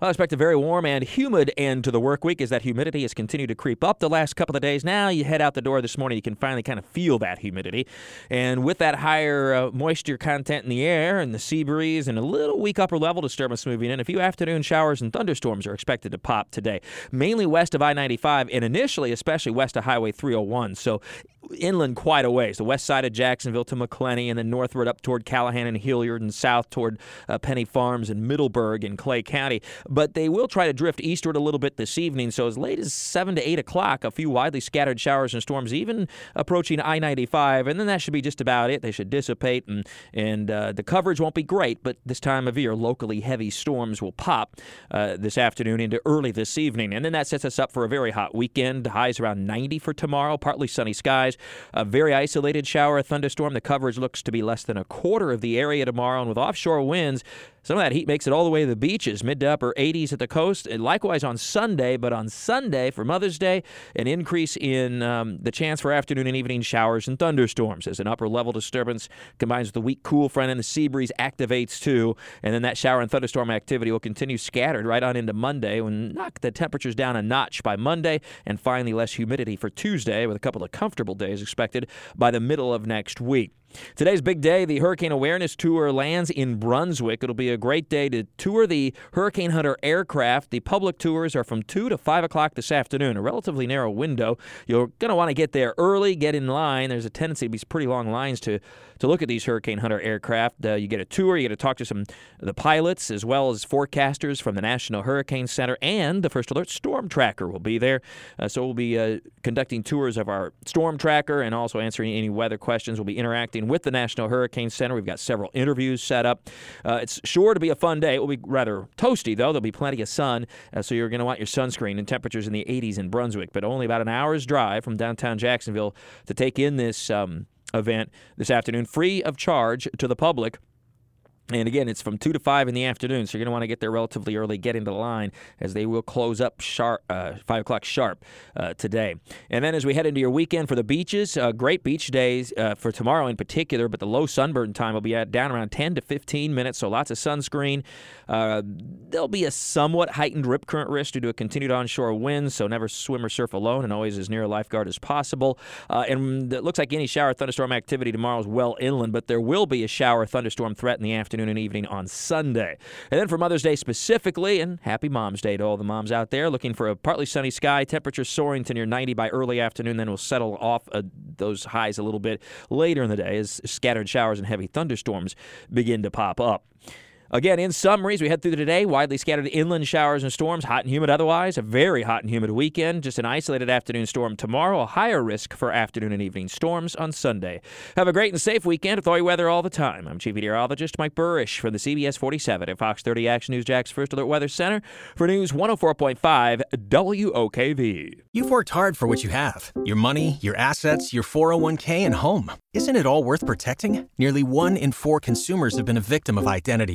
I expect a very warm and humid end to the work week as that humidity has continued to creep up the last couple of days. Now you head out the door this morning, you can finally kind of feel that humidity. And with that higher uh, moisture content in the air and the sea breeze and a little weak upper level disturbance moving in, a few afternoon showers and thunderstorms are expected to pop today, mainly west of I 95 and initially, especially west of Highway 301. So inland quite a ways. The west side of Jacksonville to Macclenny, and then northward up toward Callahan and Hilliard, and south toward uh, Penny Farms and Middleburg in Clay County. But they will try to drift eastward a little bit this evening. So as late as 7 to 8 o'clock, a few widely scattered showers and storms, even approaching I 95. And then that should be just about it. They should dissipate, and, and uh, the coverage won't be great, but this time of year, locally heavy storms will pop uh, this afternoon into early this evening. And then that sets us up for a very hot weekend. Highs around 90 for tomorrow, partly sunny skies. A very isolated shower, a thunderstorm. The coverage looks to be less than a quarter of the area tomorrow, and with offshore winds, some of that heat makes it all the way to the beaches, mid to upper 80s at the coast. And likewise on Sunday, but on Sunday for Mother's Day, an increase in um, the chance for afternoon and evening showers and thunderstorms as an upper level disturbance combines with the weak cool front and the sea breeze activates too. And then that shower and thunderstorm activity will continue scattered right on into Monday and knock the temperatures down a notch by Monday. And finally, less humidity for Tuesday with a couple of comfortable days expected by the middle of next week. Today's big day. The Hurricane Awareness Tour lands in Brunswick. It'll be a great day to tour the Hurricane Hunter aircraft. The public tours are from 2 to 5 o'clock this afternoon, a relatively narrow window. You're going to want to get there early, get in line. There's a tendency to be pretty long lines to, to look at these Hurricane Hunter aircraft. Uh, you get a tour, you get to talk to some of the pilots as well as forecasters from the National Hurricane Center, and the First Alert Storm Tracker will be there. Uh, so we'll be uh, conducting tours of our storm tracker and also answering any weather questions. We'll be interacting with the National Hurricane Center. We've got several interviews set up. Uh, it's sure to be a fun day. It will be rather toasty, though. There'll be plenty of sun, uh, so you're going to want your sunscreen and temperatures in the 80s in Brunswick, but only about an hour's drive from downtown Jacksonville to take in this um, event this afternoon, free of charge to the public. And again, it's from 2 to 5 in the afternoon, so you're going to want to get there relatively early, get into the line, as they will close up sharp, uh, 5 o'clock sharp uh, today. And then as we head into your weekend for the beaches, uh, great beach days uh, for tomorrow in particular, but the low sunburn time will be at down around 10 to 15 minutes, so lots of sunscreen. Uh, there'll be a somewhat heightened rip current risk due to a continued onshore wind, so never swim or surf alone and always as near a lifeguard as possible. Uh, and it looks like any shower thunderstorm activity tomorrow is well inland, but there will be a shower thunderstorm threat in the afternoon afternoon and evening on Sunday. And then for Mother's Day specifically, and happy Mom's Day to all the moms out there, looking for a partly sunny sky, temperature soaring to near 90 by early afternoon, then we'll settle off uh, those highs a little bit later in the day as scattered showers and heavy thunderstorms begin to pop up. Again, in summaries, we head through today. Widely scattered inland showers and storms, hot and humid otherwise. A very hot and humid weekend. Just an isolated afternoon storm tomorrow. A higher risk for afternoon and evening storms on Sunday. Have a great and safe weekend with all your weather all the time. I'm Chief Meteorologist Mike Buresh for the CBS 47 at Fox 30 Action News Jax First Alert Weather Center for News 104.5 WOKV. You've worked hard for what you have your money, your assets, your 401k, and home. Isn't it all worth protecting? Nearly one in four consumers have been a victim of identity